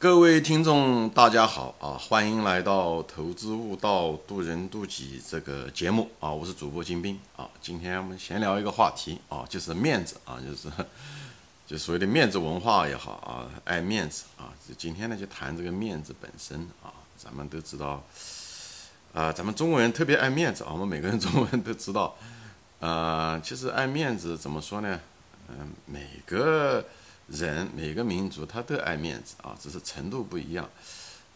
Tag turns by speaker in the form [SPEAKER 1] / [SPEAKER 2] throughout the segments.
[SPEAKER 1] 各位听众，大家好啊！欢迎来到《投资悟道，渡人渡己》这个节目啊！我是主播金兵啊！今天我们闲聊一个话题啊，就是面子啊，就是就所谓的面子文化也好啊，爱面子啊。今天呢，就谈这个面子本身啊。咱们都知道啊，咱们中国人特别爱面子啊。我们每个人中国人都知道，呃，其实爱面子怎么说呢？嗯，每个。人每个民族他都爱面子啊，只是程度不一样。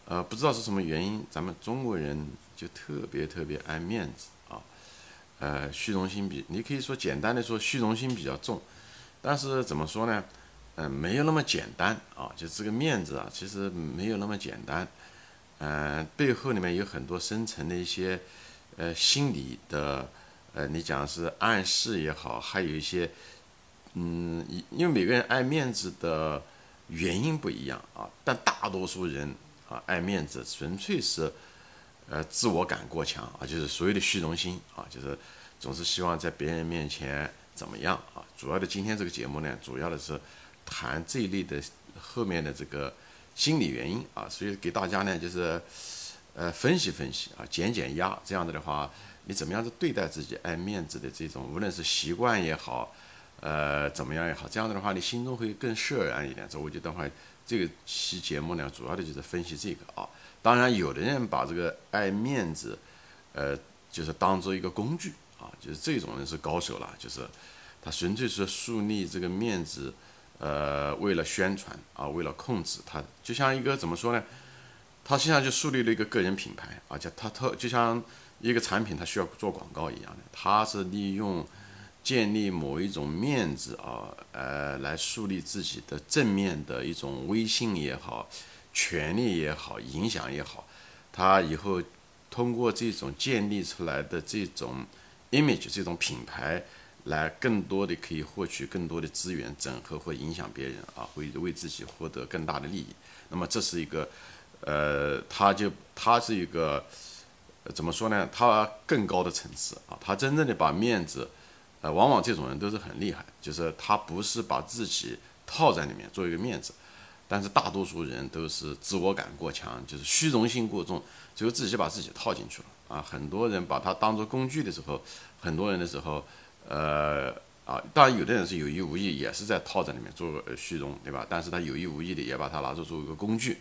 [SPEAKER 1] 呃，不知道是什么原因，咱们中国人就特别特别爱面子啊。呃，虚荣心比你可以说简单的说虚荣心比较重，但是怎么说呢？嗯，没有那么简单啊。就这个面子啊，其实没有那么简单。嗯，背后里面有很多深层的一些呃心理的呃，你讲是暗示也好，还有一些。嗯，因因为每个人爱面子的原因不一样啊，但大多数人啊爱面子纯粹是呃自我感过强啊，就是所谓的虚荣心啊，就是总是希望在别人面前怎么样啊。主要的今天这个节目呢，主要的是谈这一类的后面的这个心理原因啊，所以给大家呢就是呃分析分析啊，减减压，这样子的话，你怎么样子对待自己爱面子的这种，无论是习惯也好。呃，怎么样也好，这样子的话，你心中会更释然一点。这我觉得话，这个期节目呢，主要的就是分析这个啊。当然，有的人把这个爱面子，呃，就是当做一个工具啊，就是这种人是高手了，就是他纯粹是树立这个面子，呃，为了宣传啊，为了控制他，就像一个怎么说呢？他现在就树立了一个个人品牌，而且他特就像一个产品，他需要做广告一样的，他是利用。建立某一种面子啊，呃，来树立自己的正面的一种威信也好，权力也好，影响也好，他以后通过这种建立出来的这种 image 这种品牌，来更多的可以获取更多的资源，整合或影响别人啊，会为自己获得更大的利益。那么这是一个，呃，他就他是一个怎么说呢？他更高的层次啊，他真正的把面子。呃，往往这种人都是很厉害，就是他不是把自己套在里面做一个面子，但是大多数人都是自我感过强，就是虚荣心过重，最后自己把自己套进去了啊。很多人把它当做工具的时候，很多人的时候，呃啊，当然有的人是有意无意，也是在套在里面做虚荣，对吧？但是他有意无意的也把它拿作做一个工具，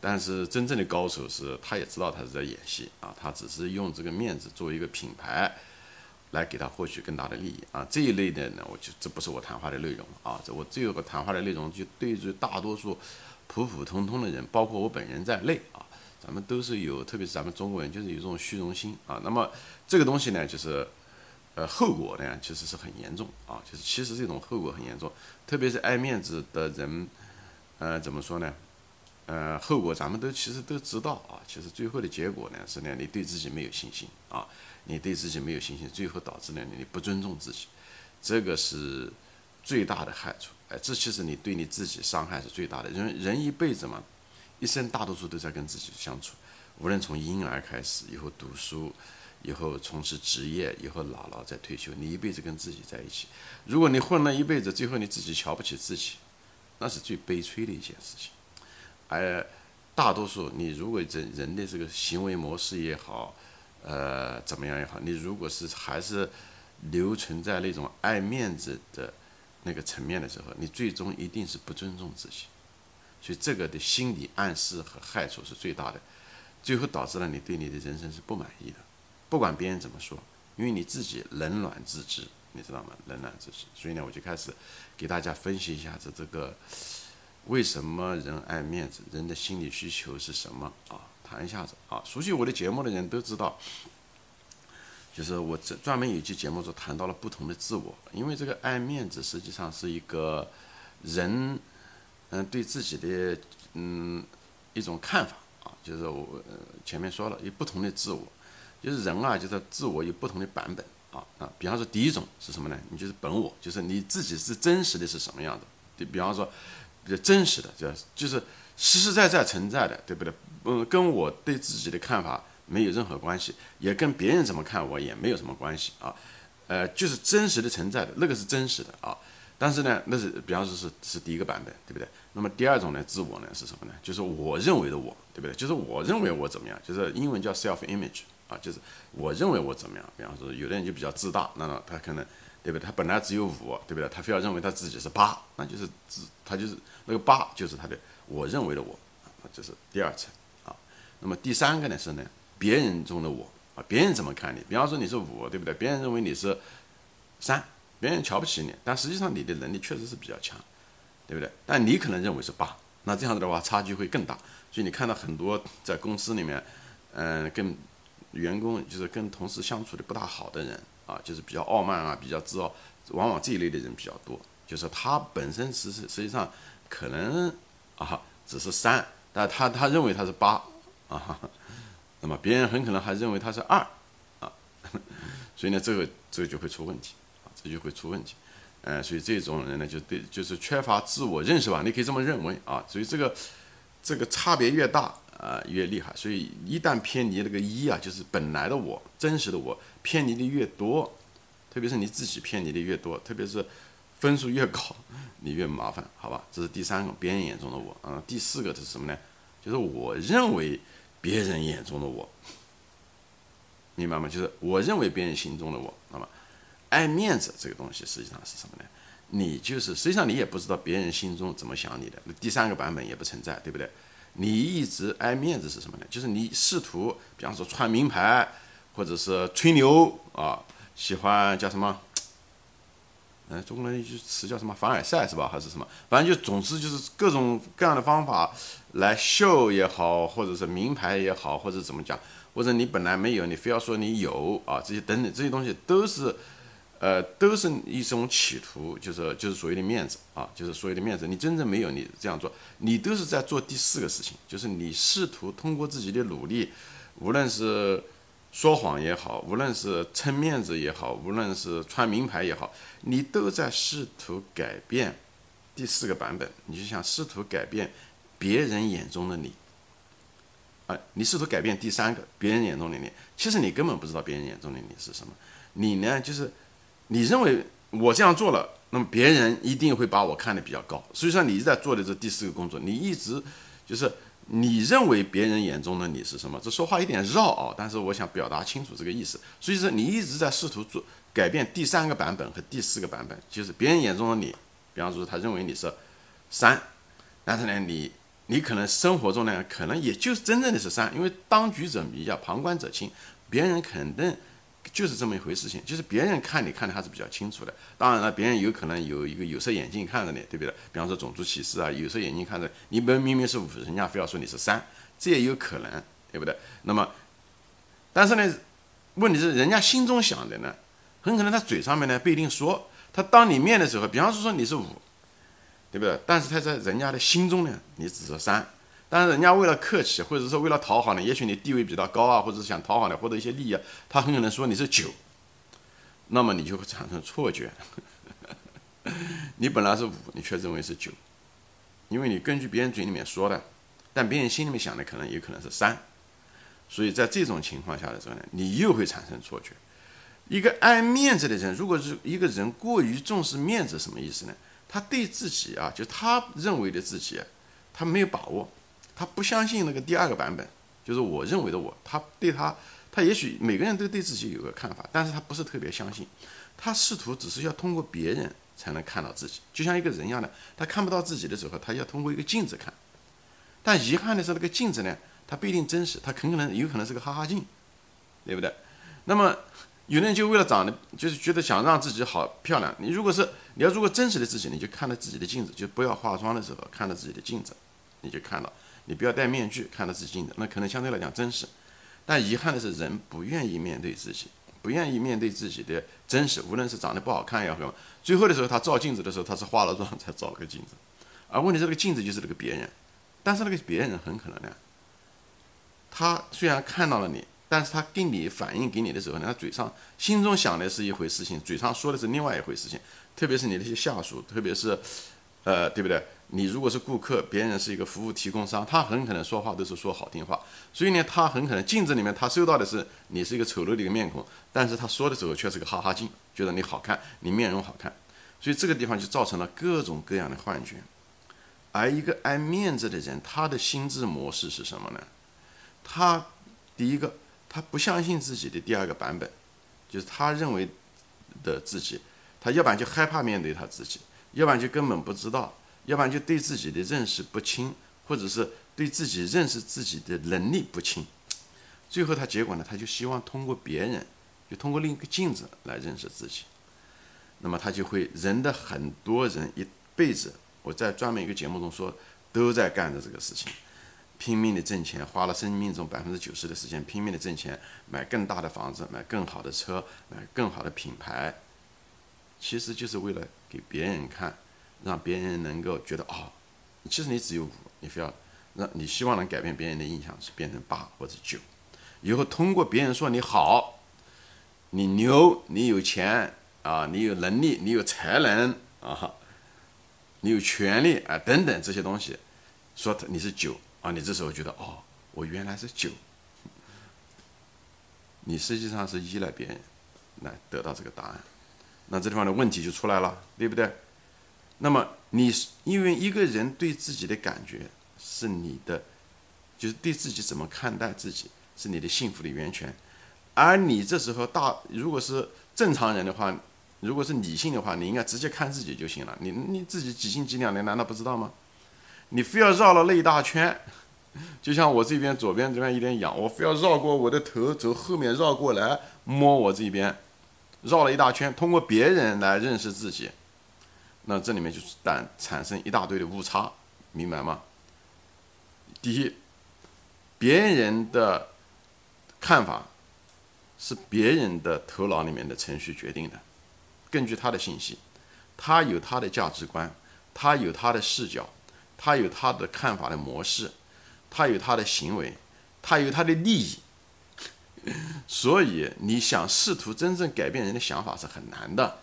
[SPEAKER 1] 但是真正的高手是，他也知道他是在演戏啊，他只是用这个面子做一个品牌。来给他获取更大的利益啊！这一类的呢，我就这不是我谈话的内容啊！这我这个谈话的内容就对于大多数普普通通的人，包括我本人在内啊，咱们都是有，特别是咱们中国人就是有这种虚荣心啊。那么这个东西呢，就是呃后果呢，其实是很严重啊。就是其实这种后果很严重，特别是爱面子的人，呃，怎么说呢？呃，后果咱们都其实都知道啊。其实最后的结果呢，是呢，你对自己没有信心啊。你对自己没有信心，最后导致呢你不尊重自己，这个是最大的害处。哎，这其实你对你自己伤害是最大的。人人一辈子嘛，一生大多数都在跟自己相处，无论从婴儿开始，以后读书，以后从事职业，以后老了再退休，你一辈子跟自己在一起。如果你混了一辈子，最后你自己瞧不起自己，那是最悲催的一件事情。而大多数你如果人人的这个行为模式也好，呃，怎么样也好，你如果是还是留存在那种爱面子的那个层面的时候，你最终一定是不尊重自己，所以这个的心理暗示和害处是最大的，最后导致了你对你的人生是不满意的，不管别人怎么说，因为你自己冷暖自知，你知道吗？冷暖自知，所以呢，我就开始给大家分析一下子这个为什么人爱面子，人的心理需求是什么啊？谈一下子。啊，熟悉我的节目的人都知道，就是我这专门有一期节目是谈到了不同的自我，因为这个爱面子实际上是一个人嗯对自己的嗯一种看法。啊，就是我前面说了有不同的自我，就是人啊，就是自我有不同的版本。啊啊，比方说第一种是什么呢？你就是本我，就是你自己是真实的是什么样的？就比方说比较真实的，就就是实实在在存在的，对不对？嗯，跟我对自己的看法没有任何关系，也跟别人怎么看我也没有什么关系啊，呃，就是真实的存在的那个是真实的啊。但是呢，那是比方说是是第一个版本，对不对？那么第二种呢，自我呢是什么呢？就是我认为的我，对不对？就是我认为我怎么样，就是英文叫 self image 啊，就是我认为我怎么样。比方说，有的人就比较自大，那么他可能，对不对？他本来只有五，对不对？他非要认为他自己是八，那就是自，他就是那个八就是他的我认为的我，啊，这是第二层啊。那么第三个呢是呢，别人中的我啊，别人怎么看你？比方说你是五，对不对？别人认为你是三，别人瞧不起你，但实际上你的能力确实是比较强。对不对？但你可能认为是八，那这样子的话差距会更大。所以你看到很多在公司里面，嗯，跟员工就是跟同事相处的不大好的人啊，就是比较傲慢啊，比较自傲，往往这一类的人比较多。就是他本身实实实际上可能啊只是三，但他他认为他是八啊，那么别人很可能还认为他是二啊，所以呢，这个这个就会出问题啊，这就会出问题。嗯，所以这种人呢，就对，就是缺乏自我认识吧，你可以这么认为啊。所以这个这个差别越大啊，越厉害。所以一旦偏离那个一啊，就是本来的我，真实的我偏离的越多，特别是你自己偏离的越多，特别是分数越高，你越麻烦，好吧？这是第三个别人眼中的我啊。第四个是什么呢？就是我认为别人眼中的我，明白吗？就是我认为别人心中的我，那么。爱面子这个东西实际上是什么呢？你就是实际上你也不知道别人心中怎么想你的。那第三个版本也不存在，对不对？你一直爱面子是什么呢？就是你试图，比方说穿名牌，或者是吹牛啊，喜欢叫什么？嗯，中国人一句词叫什么？凡尔赛是吧？还是什么？反正就总之就是各种各样的方法来秀也好，或者是名牌也好，或者怎么讲，或者你本来没有，你非要说你有啊，这些等等这些东西都是。呃，都是一种企图，就是就是所谓的面子啊，就是所谓的面子。你真正没有你这样做，你都是在做第四个事情，就是你试图通过自己的努力，无论是说谎也好，无论是撑面子也好，无论是穿名牌也好，你都在试图改变第四个版本。你就想试图改变别人眼中的你，啊，你试图改变第三个别人眼中的你，其实你根本不知道别人眼中的你是什么，你呢就是。你认为我这样做了，那么别人一定会把我看得比较高。所以说，你在做的这第四个工作，你一直就是你认为别人眼中的你是什么？这说话有点绕啊，但是我想表达清楚这个意思。所以说，你一直在试图做改变第三个版本和第四个版本，就是别人眼中的你。比方说，他认为你是三，但是呢，你你可能生活中呢，可能也就是真正的是三，因为当局者迷啊，旁观者清，别人肯定。就是这么一回事情，就是别人看你看的还是比较清楚的。当然了，别人有可能有一个有色眼镜看着你，对不对？比方说种族歧视啊，有色眼镜看着你，本明明是五，人家非要说你是三，这也有可能，对不对？那么，但是呢，问题是人家心中想的呢，很可能他嘴上面呢不一定说，他当你面的时候，比方说说你是五，对不对？但是他在人家的心中呢，你只是三。但是人家为了客气，或者说为了讨好你，也许你地位比较高啊，或者是想讨好你获得一些利益，啊他很可能说你是九，那么你就会产生错觉。你本来是五，你却认为是九，因为你根据别人嘴里面说的，但别人心里面想的可能也可能是三，所以在这种情况下的时候呢，你又会产生错觉。一个爱面子的人，如果是一个人过于重视面子，什么意思呢？他对自己啊，就他认为的自己，他没有把握。他不相信那个第二个版本，就是我认为的我。他对他，他也许每个人都对自己有个看法，但是他不是特别相信。他试图只是要通过别人才能看到自己，就像一个人一样的，他看不到自己的时候，他要通过一个镜子看。但遗憾的是，那个镜子呢，它不一定真实，它很可能有可能是个哈哈镜，对不对？那么有的人就为了长得，就是觉得想让自己好漂亮。你如果是你要如果真实的自己，你就看到自己的镜子，就不要化妆的时候看到自己的镜子，你就看到。你不要戴面具，看到自己镜子，那可能相对来讲真实。但遗憾的是，人不愿意面对自己，不愿意面对自己的真实。无论是长得不好看也好，最后的时候他照镜子的时候，他是化了妆才照了个镜子。而问题是，这个镜子就是那个别人。但是那个别人很可能呢，他虽然看到了你，但是他给你反应给你的时候呢，他嘴上心中想的是一回事情，嘴上说的是另外一回事情。特别是你那些下属，特别是，呃，对不对？你如果是顾客，别人是一个服务提供商，他很可能说话都是说好听话，所以呢，他很可能镜子里面他收到的是你是一个丑陋的一个面孔，但是他说的时候却是个哈哈镜，觉得你好看，你面容好看，所以这个地方就造成了各种各样的幻觉。而一个爱面子的人，他的心智模式是什么呢？他第一个，他不相信自己的第二个版本，就是他认为的自己，他要不然就害怕面对他自己，要不然就根本不知道，要不然就对自己的认识不清，或者是对自己认识自己的能力不清。最后他结果呢，他就希望通过别人，就通过另一个镜子来认识自己。那么他就会人的很多人一辈子，我在专门一个节目中说，都在干着这个事情，拼命的挣钱，花了生命中百分之九十的时间拼命的挣钱，买更大的房子，买更好的车，买更好的品牌，其实就是为了给别人看，让别人能够觉得哦，其实你只有五，你非要让你希望能改变别人的印象是变成八或者九。以后通过别人说你好，你牛，你有钱啊，你有能力，你有才能啊，你有权利啊，等等这些东西，说你是九啊，你这时候觉得哦，我原来是九，你实际上是依赖别人来得到这个答案，那这地方的问题就出来了，对不对？那么你因为一个人对自己的感觉是你的，就是对自己怎么看待自己。是你的幸福的源泉，而你这时候大，如果是正常人的话，如果是理性的话，你应该直接看自己就行了。你你自己几斤几两的，难道不知道吗？你非要绕了那一大圈，就像我这边左边这边有点痒，我非要绕过我的头，从后面绕过来摸我这边，绕了一大圈，通过别人来认识自己，那这里面就是但产生一大堆的误差，明白吗？第一，别人的。看法是别人的头脑里面的程序决定的，根据他的信息，他有他的价值观，他有他的视角，他有他的看法的模式，他有他的行为，他有他的利益。所以你想试图真正改变人的想法是很难的。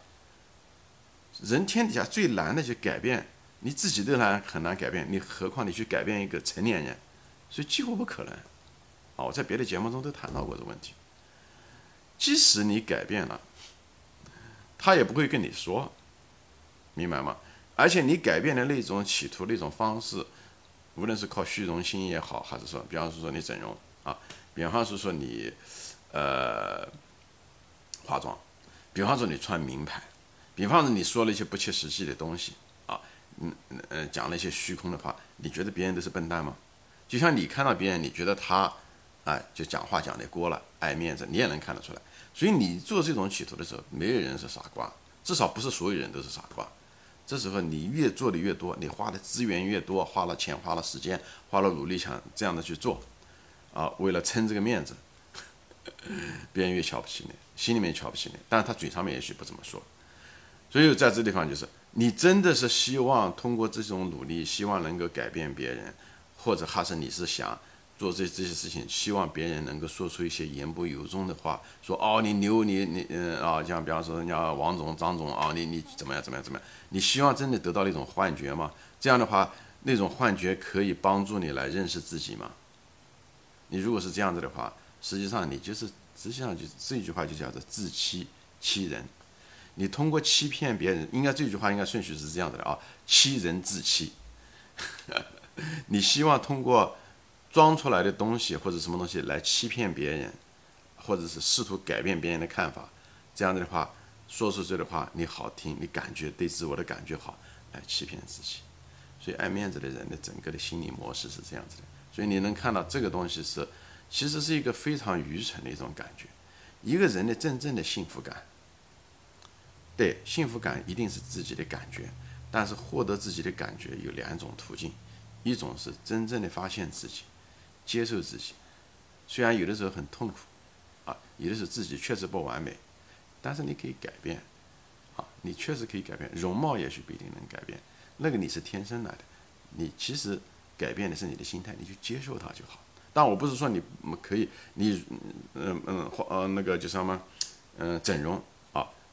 [SPEAKER 1] 人天底下最难的就改变你自己都难很难改变，你何况你去改变一个成年人，所以几乎不可能。啊，我在别的节目中都谈到过这个问题。即使你改变了，他也不会跟你说，明白吗？而且你改变的那种企图、那种方式，无论是靠虚荣心也好，还是说，比方说你整容啊，比方说说你呃化妆，比方说你穿名牌，比方说你说了一些不切实际的东西啊，嗯嗯，讲了一些虚空的话，你觉得别人都是笨蛋吗？就像你看到别人，你觉得他。哎，就讲话讲的过了，爱面子，你也能看得出来。所以你做这种企图的时候，没有人是傻瓜，至少不是所有人都是傻瓜。这时候你越做的越多，你花的资源越多，花了钱，花了时间，花了努力，想这样的去做，啊，为了撑这个面子，别人越瞧不起你，心里面瞧不起你，但是他嘴上面也许不这么说。所以在这地方就是，你真的是希望通过这种努力，希望能够改变别人，或者还是你是想。做这这些事情，希望别人能够说出一些言不由衷的话，说哦你牛你你嗯啊，像比方说人家王总张总啊，你你怎么样怎么样怎么样？你希望真的得到那种幻觉吗？这样的话，那种幻觉可以帮助你来认识自己吗？你如果是这样子的话，实际上你就是实际上就这句话就叫做自欺欺人。你通过欺骗别人，应该这句话应该顺序是这样子的啊，欺人自欺。你希望通过。装出来的东西或者什么东西来欺骗别人，或者是试图改变别人的看法，这样子的话说出去的话你好听，你感觉对自我的感觉好，来欺骗自己。所以爱面子的人的整个的心理模式是这样子的。所以你能看到这个东西是，其实是一个非常愚蠢的一种感觉。一个人的真正的幸福感，对，幸福感一定是自己的感觉，但是获得自己的感觉有两种途径，一种是真正的发现自己。接受自己，虽然有的时候很痛苦，啊，有的时候自己确实不完美，但是你可以改变，啊，你确实可以改变。容貌也许不一定能改变，那个你是天生来的，你其实改变的是你的心态，你就接受它就好。但我不是说你可以，你嗯嗯或呃那个叫什么，嗯整容，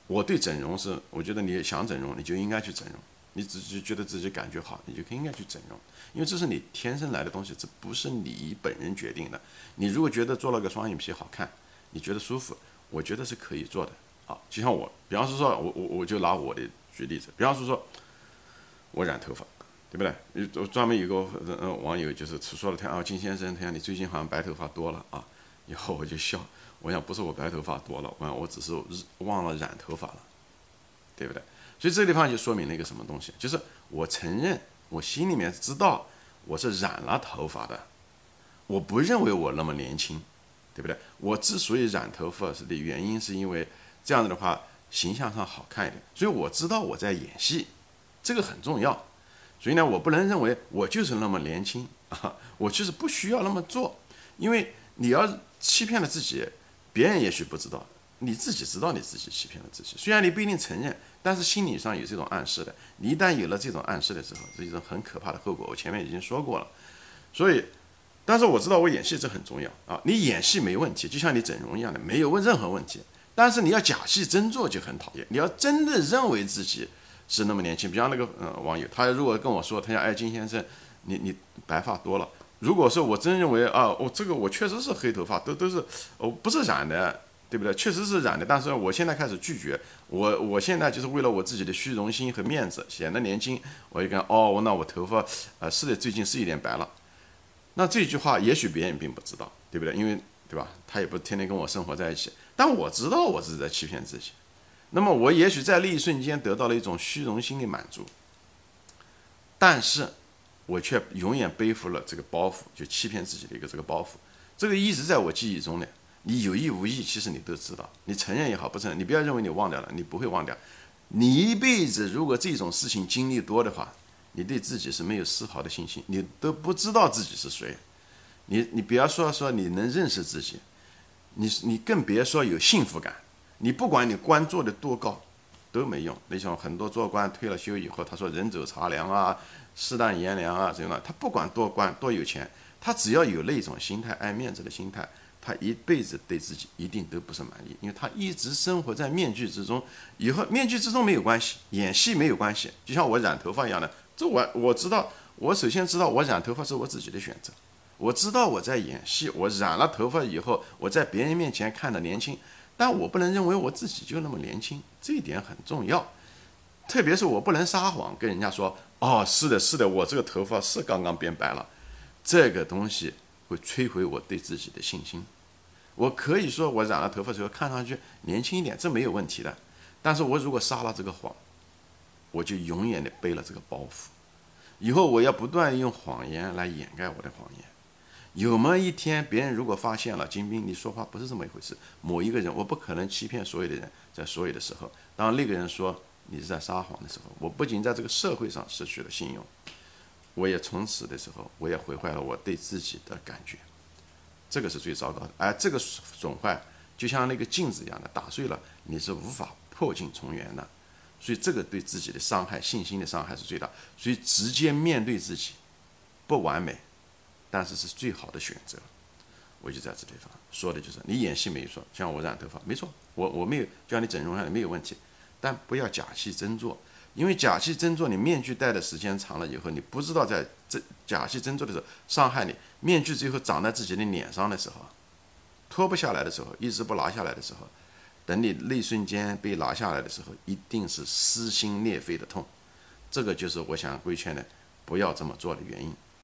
[SPEAKER 1] 我对整容是，我觉得你想整容，你就应该去整容。你只是觉得自己感觉好，你就应该去整容，因为这是你天生来的东西，这不是你本人决定的。你如果觉得做了个双眼皮好看，你觉得舒服，我觉得是可以做的。啊，就像我，比方说说我我我就拿我的举例子，比方说说我染头发，对不对？有专门有个呃网友就是说了他啊，金先生，他讲你最近好像白头发多了啊。以后我就笑，我想不是我白头发多了，我想我只是忘了染头发了，对不对？所以这个地方就说明了一个什么东西，就是我承认我心里面知道我是染了头发的，我不认为我那么年轻，对不对？我之所以染头发是的原因，是因为这样子的话形象上好看一点，所以我知道我在演戏，这个很重要。所以呢，我不能认为我就是那么年轻啊，我就是不需要那么做，因为你要欺骗了自己，别人也许不知道，你自己知道你自己欺骗了自己。虽然你不一定承认，但是心理上有这种暗示的。你一旦有了这种暗示的时候，是一种很可怕的后果。我前面已经说过了。所以，但是我知道我演戏这很重要啊。你演戏没问题，就像你整容一样的，没有问任何问题。但是你要假戏真做就很讨厌。你要真的认为自己。是那么年轻，比方那个呃网友，他如果跟我说，他讲哎金先生，你你白发多了。如果说我真认为啊，我这个我确实是黑头发，都都是哦不是染的，对不对？确实是染的，但是我现在开始拒绝，我我现在就是为了我自己的虚荣心和面子，显得年轻，我就跟哦，那我头发呃是的，最近是有点白了。那这句话也许别人并不知道，对不对？因为对吧？他也不天天跟我生活在一起，但我知道我是在欺骗自己。那么我也许在那一瞬间得到了一种虚荣心的满足，但是我却永远背负了这个包袱，就欺骗自己的一个这个包袱，这个一直在我记忆中的。你有意无意，其实你都知道，你承认也好，不承认，你不要认为你忘掉了，你不会忘掉。你一辈子如果这种事情经历多的话，你对自己是没有丝毫的信心，你都不知道自己是谁。你你不要说说你能认识自己，你你更别说有幸福感。你不管你官做的多高，都没用。你像很多做官退了休以后，他说人走茶凉啊，世淡炎凉啊，这样的。他不管多官多有钱，他只要有那种心态，爱面子的心态，他一辈子对自己一定都不是满意，因为他一直生活在面具之中。以后面具之中没有关系，演戏没有关系。就像我染头发一样的，这我我知道，我首先知道我染头发是我自己的选择。我知道我在演戏，我染了头发以后，我在别人面前看的年轻。但我不能认为我自己就那么年轻，这一点很重要。特别是我不能撒谎跟人家说：“哦，是的，是的，我这个头发是刚刚变白了。”这个东西会摧毁我对自己的信心。我可以说我染了头发之后看上去年轻一点，这没有问题的。但是我如果撒了这个谎，我就永远的背了这个包袱。以后我要不断用谎言来掩盖我的谎言。有么一天，别人如果发现了金兵，你说话不是这么一回事。某一个人，我不可能欺骗所有的人，在所有的时候，当那个人说你是在撒谎的时候，我不仅在这个社会上失去了信用，我也从此的时候，我也毁坏了我对自己的感觉。这个是最糟糕的。而这个损坏，就像那个镜子一样的，打碎了你是无法破镜重圆的。所以这个对自己的伤害、信心的伤害是最大。所以直接面对自己，不完美。但是是最好的选择，我就在这地方说的就是你演戏没错，像我染头发没错，我我没有叫你整容上没有问题，但不要假戏真做，因为假戏真做，你面具戴的时间长了以后，你不知道在真假戏真做的时候伤害你，面具最后长在自己的脸上的时候，脱不下来的时候，一直不拿下来的时候，等你那一瞬间被拿下来的时候，一定是撕心裂肺的痛，这个就是我想规劝的，不要这么做的原因。